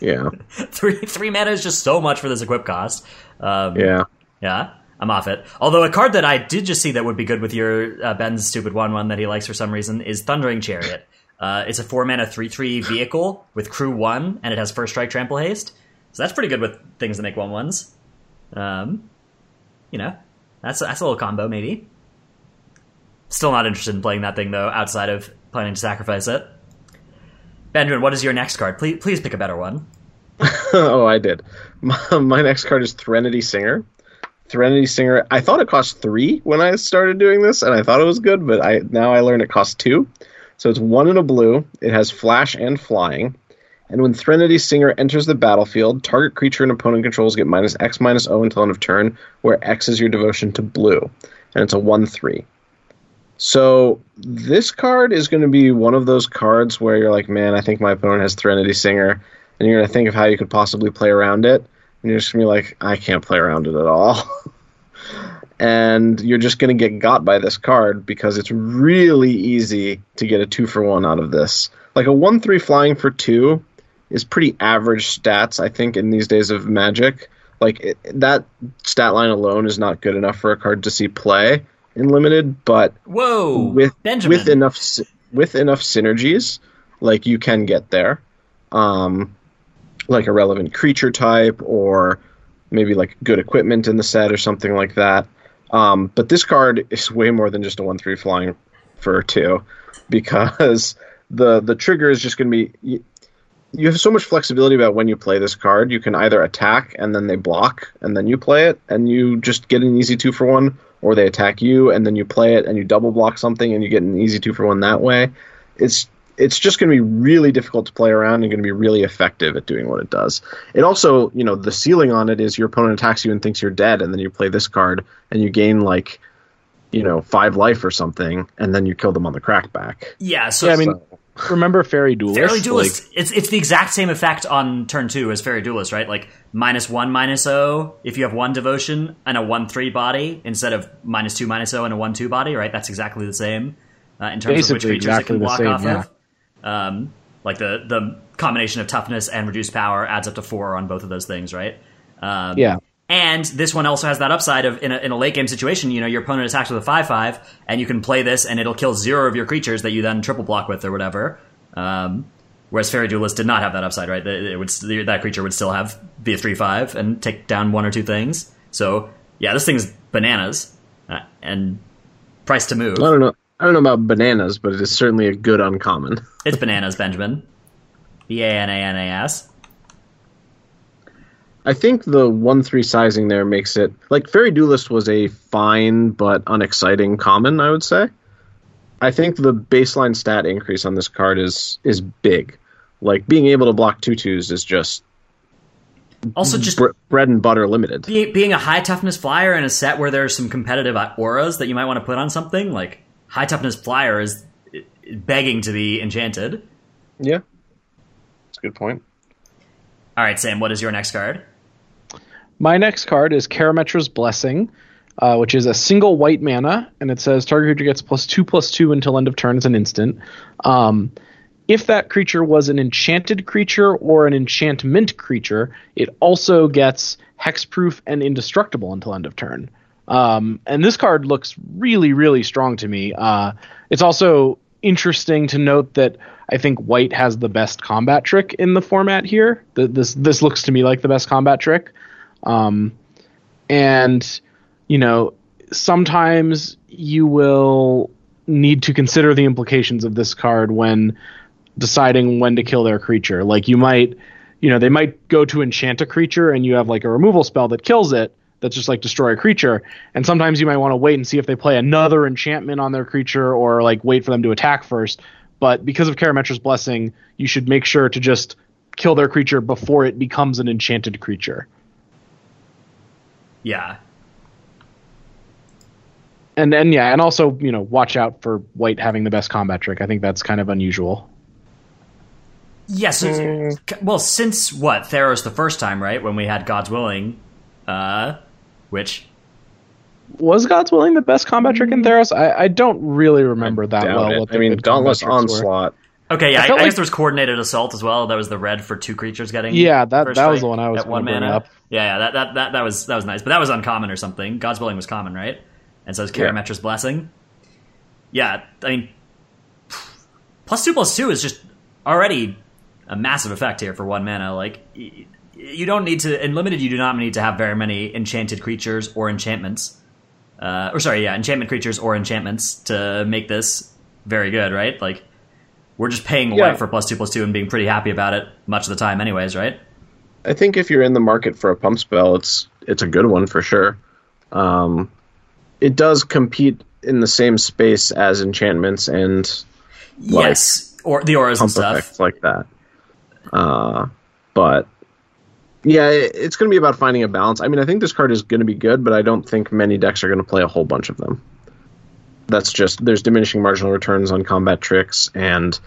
yeah, three three mana is just so much for this equip cost. Um, yeah. yeah, I'm off it. Although a card that I did just see that would be good with your uh, Ben's stupid one one that he likes for some reason is Thundering Chariot. Uh, it's a four mana three three vehicle with crew one, and it has first strike, trample, haste. So that's pretty good with things that make one ones. Um, you know, that's that's a little combo maybe. Still not interested in playing that thing though, outside of planning to sacrifice it. Benjamin, what is your next card? Please, please pick a better one. oh, I did. My, my next card is Threnody Singer. Threnody Singer. I thought it cost three when I started doing this, and I thought it was good, but I now I learned it costs two. So it's one in a blue. It has flash and flying. And when Threnody Singer enters the battlefield, target creature and opponent controls get minus X minus O until end of turn, where X is your devotion to blue. And it's a 1 3. So this card is going to be one of those cards where you're like, man, I think my opponent has Threnody Singer. And you're going to think of how you could possibly play around it. And you're just going to be like, I can't play around it at all. and you're just going to get got by this card because it's really easy to get a two for one out of this. Like a 1 3 flying for two is pretty average stats, I think, in these days of Magic. Like it, that stat line alone is not good enough for a card to see play in limited, but Whoa, with Benjamin. with enough with enough synergies, like you can get there. Um, like a relevant creature type, or maybe like good equipment in the set, or something like that. Um, but this card is way more than just a one three flying for two, because the the trigger is just going to be. You, you have so much flexibility about when you play this card. You can either attack and then they block and then you play it and you just get an easy two for one, or they attack you and then you play it and you double block something and you get an easy two for one that way. It's it's just going to be really difficult to play around and going to be really effective at doing what it does. It also, you know, the ceiling on it is your opponent attacks you and thinks you're dead, and then you play this card and you gain like, you know, five life or something, and then you kill them on the crackback. yeah, so Yeah, I mean, So- remember Faerie Duelist? Fairly Like, it's it's the exact same effect on turn two as Faerie Duelist, right? Like minus one minus O if you have one devotion and a one three body instead of minus two minus O and a one two body, right? That's exactly the same uh, in terms of which creatures it can block same, off yeah. of. Um, like the the combination of toughness and reduced power adds up to four on both of those things, right? Um, yeah. And this one also has that upside of in a, in a late game situation, you know, your opponent attacks with a five five, and you can play this, and it'll kill zero of your creatures that you then triple block with or whatever. Um, whereas Faerie Duelist did not have that upside, right? It it would that creature would still have be a three five and take down one or two things. So yeah, this thing's bananas uh, and price to move. I don't know. I don't know about bananas, but it is certainly a good uncommon. It's bananas, Benjamin. B A N A N A S. I think the one three sizing there makes it like Faerie Duelist was a fine but unexciting common. I would say. I think the baseline stat increase on this card is is big. Like being able to block tutus is just Also, just bre- bread and butter limited. be, being a high toughness flyer in a set where there's some competitive uh, auras that you might want to put on something like high toughness flyer is begging to be enchanted. Yeah, that's a good point. All right, Sam, what is your next card? My next card is Karametra's Blessing, uh, which is a single white mana, and it says target creature gets plus two plus two until end of turn as an instant. Um, if that creature was an enchanted creature or an enchantment creature, it also gets hexproof and indestructible until end of turn. Um, and this card looks really, really strong to me. Uh, it's also interesting to note that I think white has the best combat trick in the format here. The, this this looks to me like the best combat trick. Um, and you know, sometimes you will need to consider the implications of this card when deciding when to kill their creature. Like you might, you know, they might go to enchant a creature and you have like a removal spell that kills it. That's just like destroy a creature. And sometimes you might want to wait and see if they play another enchantment on their creature or like wait for them to attack first. But because of Karametra's Blessing, you should make sure to just kill their creature before it becomes an enchanted creature. Yeah. And then yeah, and also, you know, watch out for white having the best combat trick. I think that's kind of unusual. Yes. Yeah, so, well, since what Theros the first time, right? When we had God's Willing, uh, which was God's Willing the best combat trick in Theros? I, I don't really remember I that well. I mean, Dauntless Onslaught. Were. Okay, yeah, I, I, I like, guess there was coordinated assault as well. That was the red for two creatures getting. Yeah, that that was the one I was one mana. Up. Yeah, yeah, that, that that that was that was nice, but that was uncommon or something. God's Willing was common, right? And so is Karametra's yeah. Blessing. Yeah, I mean, plus two plus two is just already a massive effect here for one mana. Like you don't need to in limited. You do not need to have very many enchanted creatures or enchantments. Uh, or sorry, yeah, enchantment creatures or enchantments to make this very good, right? Like we're just paying yeah. white for plus two plus two and being pretty happy about it much of the time, anyways, right? I think if you're in the market for a pump spell, it's it's a good one for sure. Um, it does compete in the same space as enchantments and like, yes, or the auras and stuff like that. Uh, but yeah, it's going to be about finding a balance. I mean, I think this card is going to be good, but I don't think many decks are going to play a whole bunch of them. That's just there's diminishing marginal returns on combat tricks, and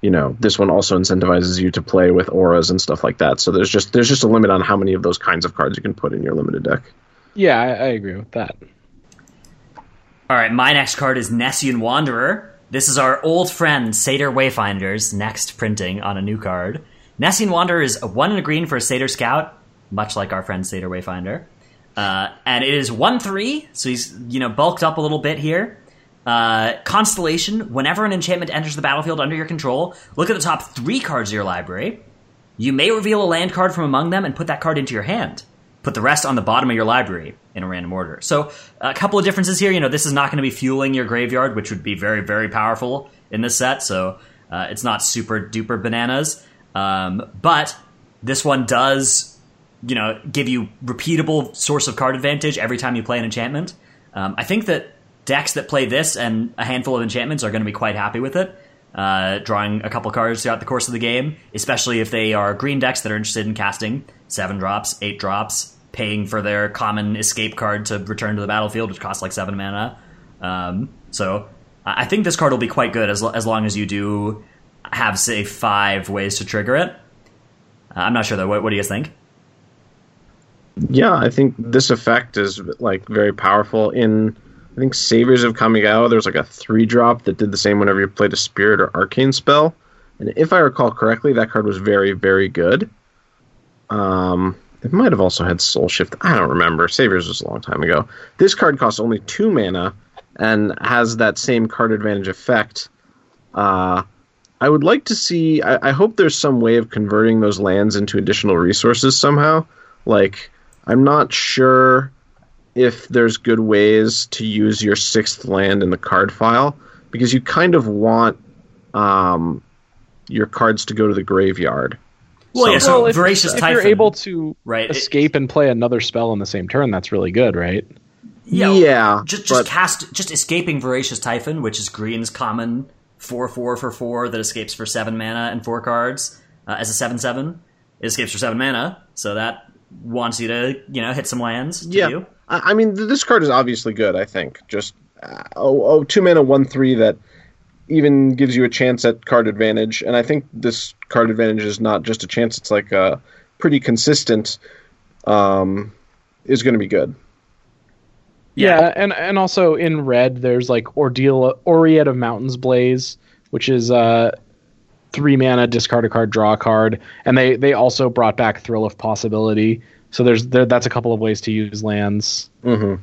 you know this one also incentivizes you to play with auras and stuff like that. So there's just there's just a limit on how many of those kinds of cards you can put in your limited deck. Yeah, I, I agree with that. All right, my next card is Nessian Wanderer. This is our old friend Satyr Wayfinder's next printing on a new card. Nessian Wanderer is a one and a green for a Satyr Scout, much like our friend Satyr Wayfinder. Uh, and it is 1 3, so he's, you know, bulked up a little bit here. Uh, Constellation, whenever an enchantment enters the battlefield under your control, look at the top three cards of your library. You may reveal a land card from among them and put that card into your hand. Put the rest on the bottom of your library in a random order. So, a couple of differences here. You know, this is not going to be fueling your graveyard, which would be very, very powerful in this set. So, uh, it's not super duper bananas. Um, but this one does, you know, give you repeatable source of card advantage every time you play an enchantment. Um, I think that decks that play this and a handful of enchantments are going to be quite happy with it. Uh, drawing a couple cards throughout the course of the game, especially if they are green decks that are interested in casting seven drops, eight drops, paying for their common escape card to return to the battlefield, which costs like seven mana. Um, so I think this card will be quite good as, as long as you do have say five ways to trigger it. Uh, I'm not sure though. What, what do you guys think? Yeah, I think this effect is like very powerful. In I think Saviors of Kamigawa, there's like a three drop that did the same whenever you played a Spirit or Arcane spell, and if I recall correctly, that card was very very good. Um, it might have also had Soul Shift. I don't remember. Saviors was a long time ago. This card costs only two mana and has that same card advantage effect. Uh, I would like to see. I, I, hope there's some way of converting those lands into additional resources somehow. Like, I'm not sure if there's good ways to use your sixth land in the card file because you kind of want um, your cards to go to the graveyard. Well, yeah. So well, if, voracious if Typhon, you're able to right, escape it, and play another spell in the same turn, that's really good, right? Yeah, yeah. Just just but, cast just escaping voracious Typhon, which is green's common four four for four that escapes for seven mana and four cards uh, as a seven seven. It escapes for seven mana, so that wants you to you know hit some lands. yeah, you. I mean this card is obviously good. I think just uh, oh, oh two mana one three that even gives you a chance at card advantage. And I think this card advantage is not just a chance; it's like a pretty consistent. Um, is going to be good. Yeah. and and also in red, there's like Ordeal Oread of Mountains Blaze, which is uh three mana, discard a card, draw a card, and they they also brought back Thrill of Possibility. So there's there, that's a couple of ways to use lands. Mm-hmm.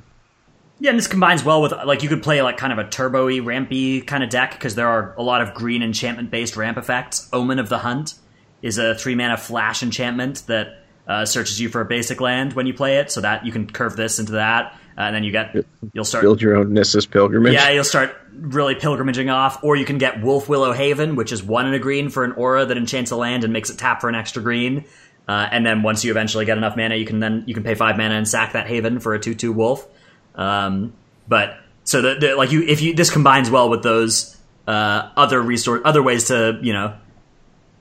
Yeah, and this combines well with like you could play like kind of a turbo-y, rampy kind of deck because there are a lot of green enchantment-based ramp effects. Omen of the Hunt is a three mana flash enchantment that uh, searches you for a basic land when you play it, so that you can curve this into that, uh, and then you get you'll start Build your own Nissa's pilgrimage. yeah, you'll start really pilgrimaging off, or you can get Wolfwillow Haven, which is one in a green for an aura that enchants a land and makes it tap for an extra green. Uh, and then once you eventually get enough mana, you can then you can pay five mana and sack that Haven for a two-two Wolf. Um, but so the, the like you if you this combines well with those uh, other resource other ways to you know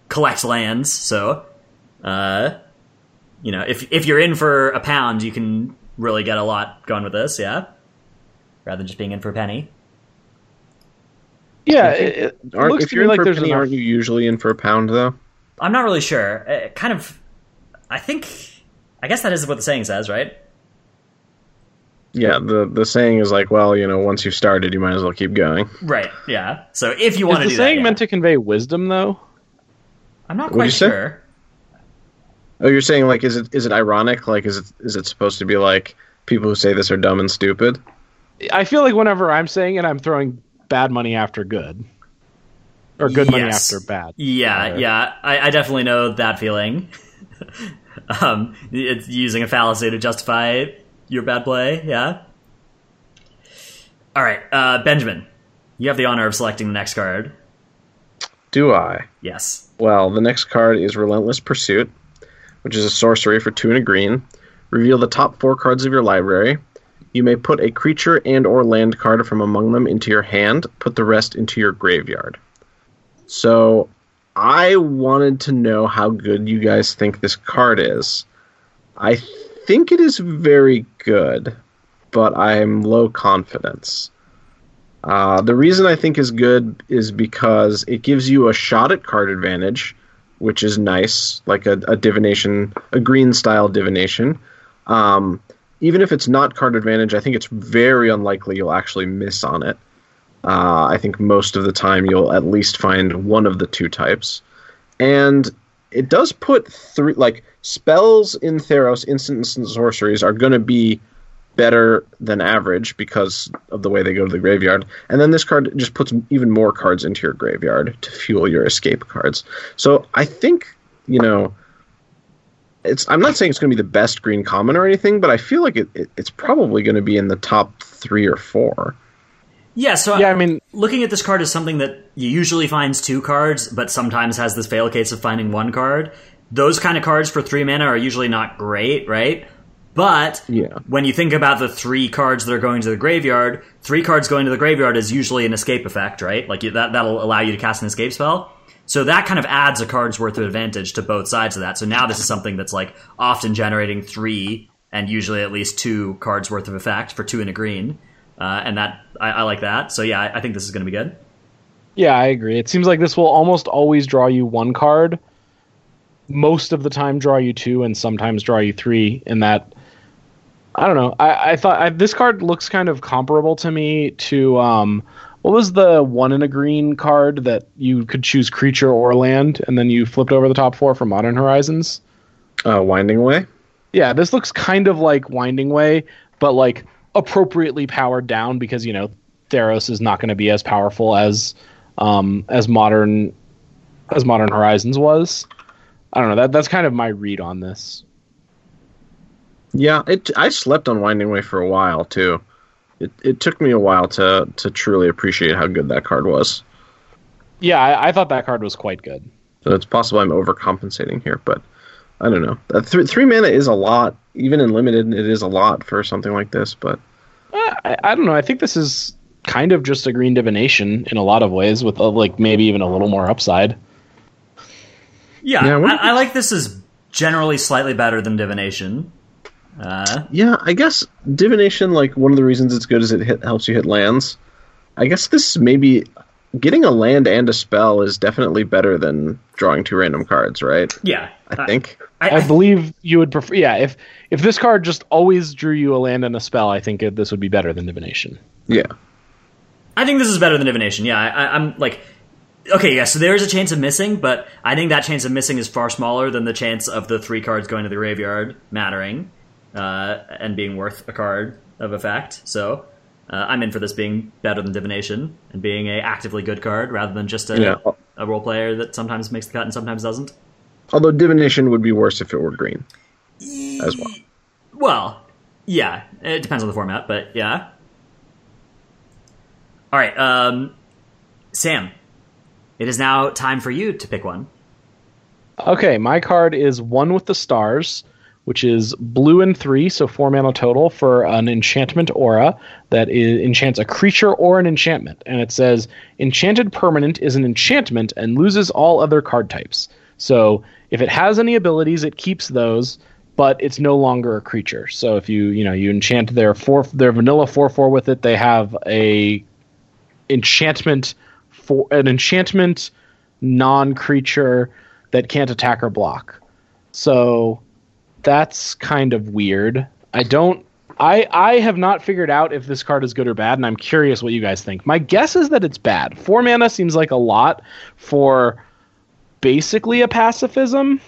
collect lands. So uh, you know if if you're in for a pound, you can really get a lot going with this. Yeah, rather than just being in for a penny. Yeah, it, it Aren't, looks if to you're me in like for there's penny, enough. aren't you usually in for a pound though? I'm not really sure. Uh, kind of. I think. I guess that is what the saying says, right? Yeah, the the saying is like, well, you know, once you've started, you might as well keep going. Right. Yeah. So if you want to, Is the do saying that, yeah. meant to convey wisdom though? I'm not What'd quite you say? sure. Oh, you're saying like, is it is it ironic? Like, is it is it supposed to be like people who say this are dumb and stupid? I feel like whenever I'm saying it, I'm throwing bad money after good, or good money after bad. Yeah, Uh, yeah, I, I definitely know that feeling. um, it's using a fallacy to justify your bad play. Yeah. All right, uh, Benjamin, you have the honor of selecting the next card. Do I? Yes. Well, the next card is Relentless Pursuit, which is a sorcery for two and a green. Reveal the top four cards of your library. You may put a creature and or land card from among them into your hand. Put the rest into your graveyard. So, I wanted to know how good you guys think this card is. I think it is very good, but I'm low confidence. Uh, the reason I think is good is because it gives you a shot at card advantage, which is nice, like a, a divination, a green style divination. Um, even if it's not card advantage, I think it's very unlikely you'll actually miss on it. Uh, I think most of the time you'll at least find one of the two types. And it does put three, like, spells in Theros, instant instant sorceries, are going to be better than average because of the way they go to the graveyard. And then this card just puts even more cards into your graveyard to fuel your escape cards. So I think, you know, it's I'm not saying it's going to be the best green common or anything, but I feel like it, it it's probably going to be in the top 3 or 4. Yeah. So Yeah, I mean, looking at this card is something that you usually finds two cards, but sometimes has this fail case of finding one card. Those kind of cards for three mana are usually not great, right? But Yeah. when you think about the three cards that are going to the graveyard, three cards going to the graveyard is usually an escape effect, right? Like you- that that'll allow you to cast an escape spell. So that kind of adds a card's worth of advantage to both sides of that. So now this is something that's like often generating three and usually at least two cards worth of effect for two and a green. Uh, and that I, I like that. So yeah, I, I think this is going to be good. Yeah, I agree. It seems like this will almost always draw you one card. Most of the time, draw you two, and sometimes draw you three. In that, I don't know. I, I thought I, this card looks kind of comparable to me to um, what was the one in a green card that you could choose creature or land, and then you flipped over the top four for Modern Horizons. Uh, Winding Way. Yeah, this looks kind of like Winding Way, but like appropriately powered down because you know Theros is not going to be as powerful as um, as modern as Modern Horizons was. I don't know. That that's kind of my read on this. Yeah, it. I slept on Winding Way for a while too. It it took me a while to to truly appreciate how good that card was. Yeah, I, I thought that card was quite good. So it's possible I'm overcompensating here, but I don't know. Uh, th- three mana is a lot, even in limited. It is a lot for something like this, but Uh, I, I don't know. I think this is kind of just a green divination in a lot of ways, with uh, like maybe even a little more upside. Yeah, Yeah, I, I like this as generally slightly better than divination. Uh, yeah, I guess divination. Like one of the reasons it's good is it hit, helps you hit lands. I guess this maybe getting a land and a spell is definitely better than drawing two random cards, right? Yeah, I think. I, I believe you would prefer. Yeah, if if this card just always drew you a land and a spell, I think it, this would be better than divination. Yeah. I think this is better than divination. Yeah, I, I'm like, okay, yeah. So there is a chance of missing, but I think that chance of missing is far smaller than the chance of the three cards going to the graveyard mattering uh, and being worth a card of effect. So uh, I'm in for this being better than divination and being a actively good card rather than just a, Yeah. a role player that sometimes makes the cut and sometimes doesn't. Although divination would be worse if it were green as well. Well, yeah, it depends on the format, but yeah. All right, um, Sam, it is now time for you to pick one. Okay, my card is one with the stars, which is blue and three, so four mana total for an enchantment aura that is, enchants a creature or an enchantment, and it says enchanted permanent is an enchantment and loses all other card types. So if it has any abilities, it keeps those, but it's no longer a creature. So if you you know you enchant their four their vanilla four four with it, they have a enchantment for an enchantment non creature that can't attack or block. So that's kind of weird. I don't I I have not figured out if this card is good or bad, and I'm curious what you guys think. My guess is that it's bad. Four mana seems like a lot for basically a pacifism.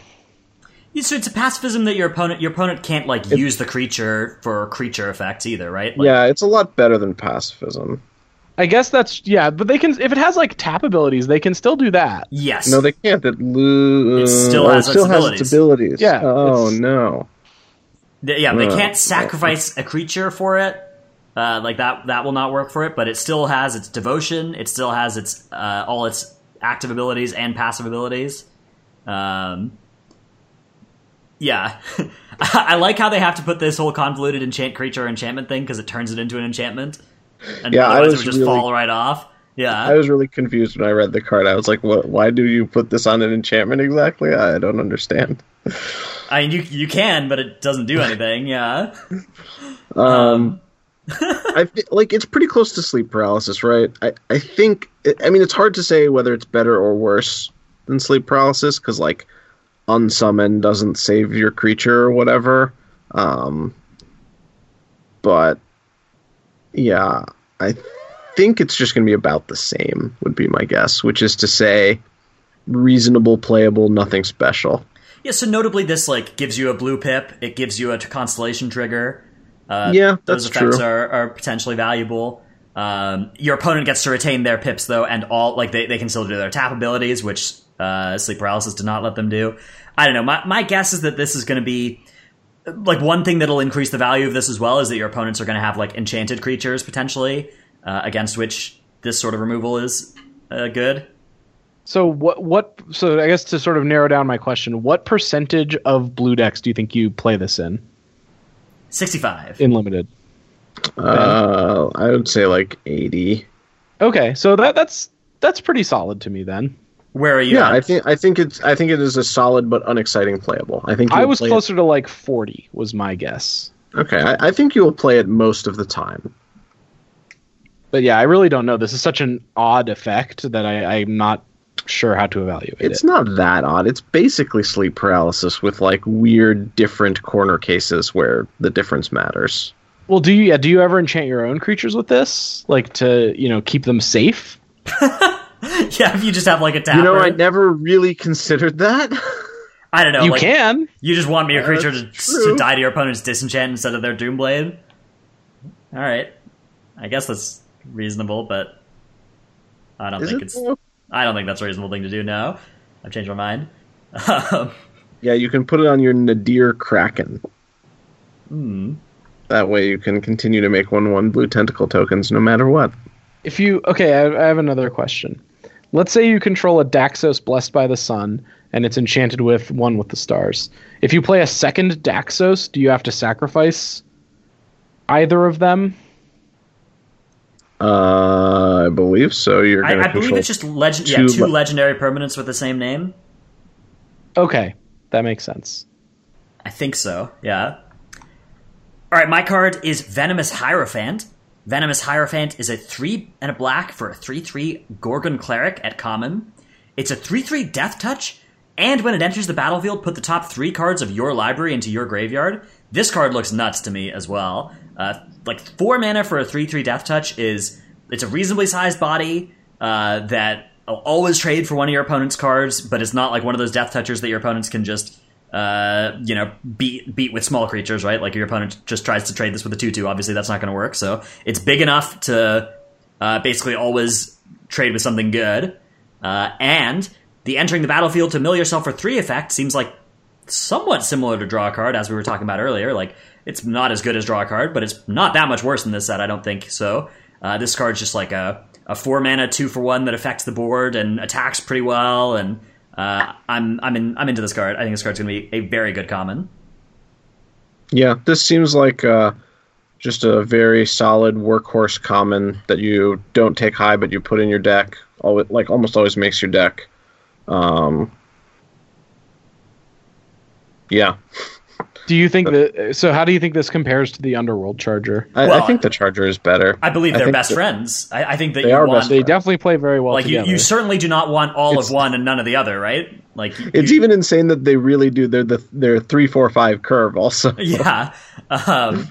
Yeah, So it's a pacifism that your opponent your opponent can't like use the creature for creature effects either, right? Like, Yeah, it's a lot better than pacifism. I guess that's yeah, but they can if it has like tap abilities, they can still do that. Yes. No, they can't. It, lo- It still oh, has it still its has abilities. its abilities. Yeah, Oh no. Th- yeah, they Uh, can't sacrifice a creature for it. Uh, like that, that will not work for it. But it still has its devotion. It still has its uh, all its active abilities and passive abilities. Um, yeah, I like how they have to put this whole convoluted enchant creature enchantment thing because it turns it into an enchantment. And Yeah, I otherwise it would just really- fall right off. Yeah, I was really confused when I read the card. I was like, "What? Why do you put this on an enchantment exactly? I don't understand." I mean you you can, but it doesn't do anything. Yeah. Um, I like it's pretty close to sleep paralysis, right? I I think. I mean, it's hard to say whether it's better or worse than sleep paralysis because like unsummon doesn't save your creature or whatever. Um, but yeah, I think it's just going to be about the same. Would be my guess, which is to say, reasonable, playable, nothing special. Yeah, so notably, this like gives you a blue pip. It gives you a constellation trigger. Uh, Yeah, those that's effects true. are, are potentially valuable. Um, your opponent gets to retain their pips though, and all like they, they can still do their tap abilities, which uh, sleep paralysis did not let them do. I don't know. My my guess is that this is going to be like one thing that'll increase the value of this as well is that your opponents are going to have like enchanted creatures potentially uh, against which this sort of removal is uh, good. So what what so I guess to sort of narrow down my question, what percentage of blue decks do you think you play this in Sixty five. in limited? Uh, I would say like eighty. Okay, so that that's that's pretty solid to me then. Where are you? Yeah, at? I think I think it's I think it is a solid but unexciting playable. I think I you'll was play it- closer to like 40 was my guess. Okay, I, I think you will play it most of the time. But yeah, I really don't know. This is such an odd effect that I, I'm not sure how to evaluate It's it. It's not that odd. It's basically sleep paralysis with like weird different corner cases where the difference matters. Well, do you yeah, do you ever enchant your own creatures with this? Like to, you know, keep them safe? yeah, if you just have like a tapper. You know, I never really considered that. I don't know. you like, can. You just want me a uh, creature to, to die to your opponent's disenchant instead of their doomblade. All right, I guess that's reasonable, but I don't Is think it? it's. I don't think that's a reasonable thing to do. now. I've changed my mind. Um, Yeah, you can put it on your Nadir Kraken. hmm. That way you can continue to make one one blue tentacle tokens no matter what. If you okay, I, I have another question. Let's say you control a Daxos blessed by the sun, and it's enchanted with one with the stars. If you play a second Daxos, do you have to sacrifice either of them? Uh, I believe so. You're I, gonna I believe it's just legend. Yeah, two two le- legendary permanents with the same name. Okay, that makes sense. I think so. Yeah. All right, my card is Venomous Hierophant. Venomous Hierophant is a 3 and a black for a 3 3 Gorgon Cleric at common. It's a 3 3 Death Touch, and when it enters the battlefield, put the top three cards of your library into your graveyard. This card looks nuts to me as well. Uh, like 4 mana for a 3 3 Death Touch is. It's a reasonably sized body uh, that will always trade for one of your opponent's cards, but it's not like one of those Death Touchers that your opponents can just uh, you know, beat beat with small creatures, right? Like your opponent just tries to trade this with a two-two. Obviously, that's not going to work. So it's big enough to uh, basically always trade with something good. Uh, and the entering the battlefield to mill yourself for three effect seems like somewhat similar to draw a card, as we were talking about earlier. Like it's not as good as draw a card, but it's not that much worse than this set. I don't think so. Uh, this card's just like a a four mana two for one that affects the board and attacks pretty well and uh, I'm I'm in I'm into this card. I think this card's going to be a very good common. Yeah, this seems like uh, just a very solid workhorse common that you don't take high, but you put in your deck. Always, like almost always makes your deck. Um, yeah. Do you think that? So, how do you think this compares to the Underworld Charger? I, Well, I think the Charger is better. I believe they're think best that- friends. I, I think that They you are want best They definitely play very well like you, you certainly do not want all It's- of one and none of the other, right? Like you- It's you- even insane that they really do. They're the they're three four five curve also. yeah. Um,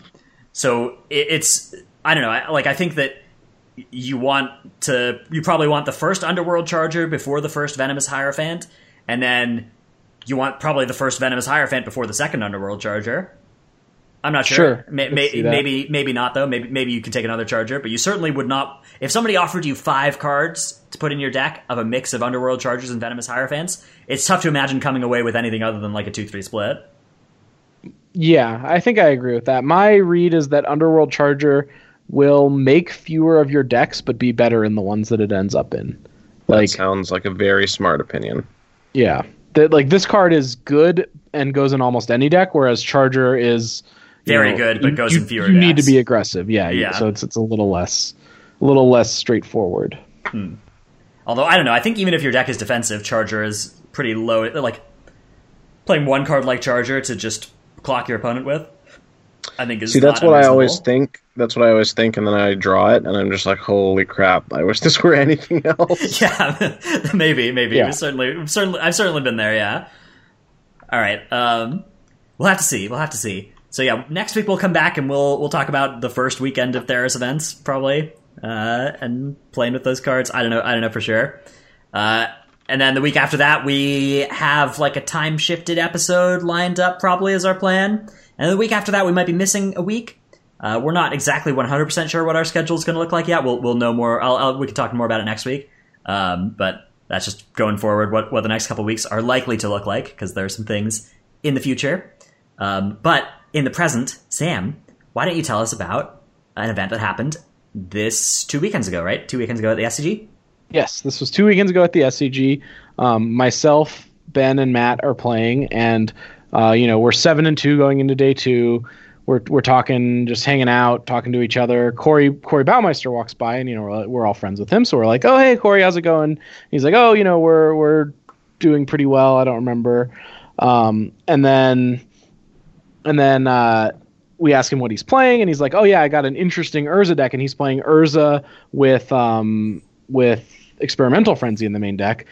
so it, it's I don't know. I, like I think that you want to you probably want the first Underworld Charger before the first Venomous Hierophant, and then you want probably the first Venomous Hierophant before the second Underworld Charger. I'm not sure. Sure, May, I can may, see that. maybe maybe not though. Maybe maybe you can take another Charger, but you certainly would not. If somebody offered you five cards to put in your deck of a mix of Underworld Chargers and Venomous Hierophants, it's tough to imagine coming away with anything other than like a two three split. Yeah, I think I agree with that. My read is that Underworld Charger will make fewer of your decks, but be better in the ones that it ends up in. That Like, sounds like a very smart opinion. yeah, that like this card is good and goes in almost any deck, whereas Charger is Very know, good, but goes you, in fewer You need to be aggressive, yeah, Yeah. So it's it's a little less, a little less straightforward. Hmm. Although I don't know, I think even if your deck is defensive, Charger is pretty low. Like playing one card like Charger to just clock your opponent with, I think is See, that's what I always think. That's what I always think, and then I draw it, and I'm just like, "Holy crap! I wish this were anything else." Yeah, maybe, maybe. Yeah. Certainly, certainly, I've certainly been there. Yeah. All right. Um, we'll have to see. We'll have to see. So yeah, next week we'll come back and we'll we'll talk about the first weekend of Theros events probably, uh, and playing with those cards. I don't know. I don't know for sure. Uh, and then the week after that, we have like a time shifted episode lined up, probably as our plan. And the week after that, we might be missing a week. Uh, we're not exactly 100% sure what our schedule is going to look like yet. We'll, we'll know more. I'll, I'll, we can talk more about it next week. Um, but that's just going forward what, what the next couple weeks are likely to look like because there are some things in the future. Um, but in the present, Sam, why don't you tell us about an event that happened this two weekends ago, right? Two weekends ago at the SCG? Yes, this was two weekends ago at the SCG. Um, myself, Ben, and Matt are playing, and uh, you know we're seven and two going into day two. We're we're talking, just hanging out, talking to each other. Corey Corey Baumeister walks by, and you know we're, we're all friends with him, so we're like, "Oh hey Corey, how's it going?" He's like, "Oh, you know we're we're doing pretty well. I don't remember." Um, and then and then uh, we ask him what he's playing, and he's like, "Oh yeah, I got an interesting Urza deck, and he's playing Urza with um, with experimental frenzy in the main deck."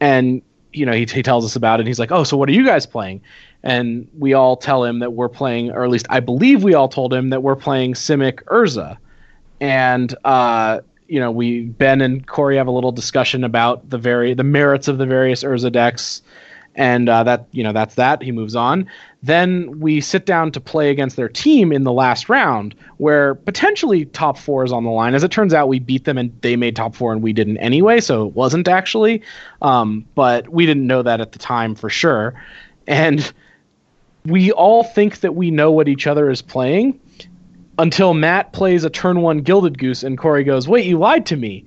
And you know, he, he tells us about it. and He's like, "Oh, so what are you guys playing?" And we all tell him that we're playing, or at least I believe we all told him that we're playing Simic Urza. And uh, you know, we Ben and Corey have a little discussion about the very the merits of the various Urza decks and uh, that you know that's that. He moves on. Then we sit down to play against their team in the last round, where potentially top four is on the line. As it turns out, we beat them and they made top four and we didn't anyway, so it wasn't actually. Um, but we didn't know that at the time for sure, and we all think that we know what each other is playing until Matt plays a turn one Gilded Goose and Corey goes, "Wait, you lied to me."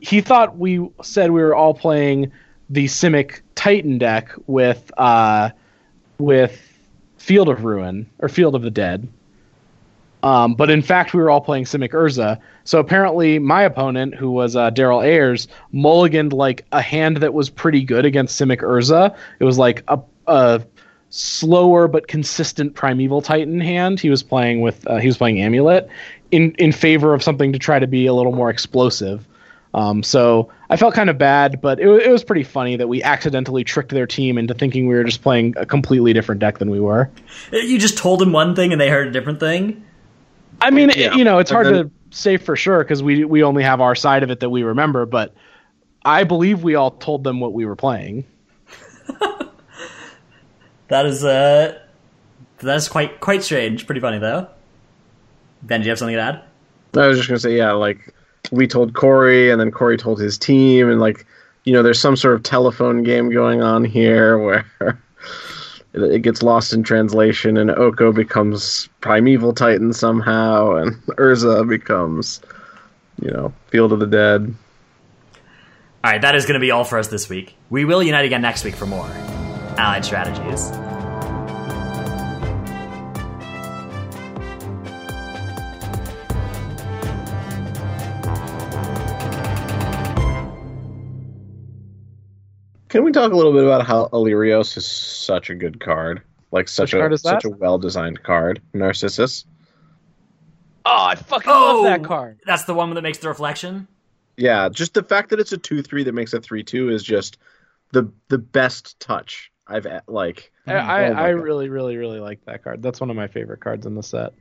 He thought we said we were all playing the Simic Titan deck with uh, with Field of Ruin or Field of the Dead. Um, but in fact, we were all playing Simic Urza. So apparently, my opponent, who was uh, Daryl Ayers, mulliganed like a hand that was pretty good against Simic Urza. It was like a, a slower but consistent primeval titan hand. He was playing with uh, he was playing amulet in in favor of something to try to be a little more explosive. Um, so I felt kind of bad, but it, it was pretty funny that we accidentally tricked their team into thinking we were just playing a completely different deck than we were. You just told them one thing and they heard a different thing. I mean, Yeah. you know, it's hard then- to say for sure because we we only have our side of it that we remember, but I believe we all told them what we were playing. That is uh, that is quite quite strange. Pretty funny though. Ben, do you have something to add? I was just gonna say, yeah, like we told Corey, and then Corey told his team, and like you know, there's some sort of telephone game going on here where it it gets lost in translation, and Oko becomes Primeval Titan somehow, and Urza becomes, you know, Field of the Dead. All right, that is going to be all for us this week. We will unite again next week for more Allied Strategies. Can we talk a little bit about how Alirios is such a good card? Like such Which a card such that? a well designed card, Narcissus. Oh, I fucking Oh, love that card. That's the one that makes the reflection. Yeah, just the fact that it's a two three that makes a three two is just the the best touch I've like. I, oh I, Oh my I really, really, really like that card. That's one of my favorite cards in the set.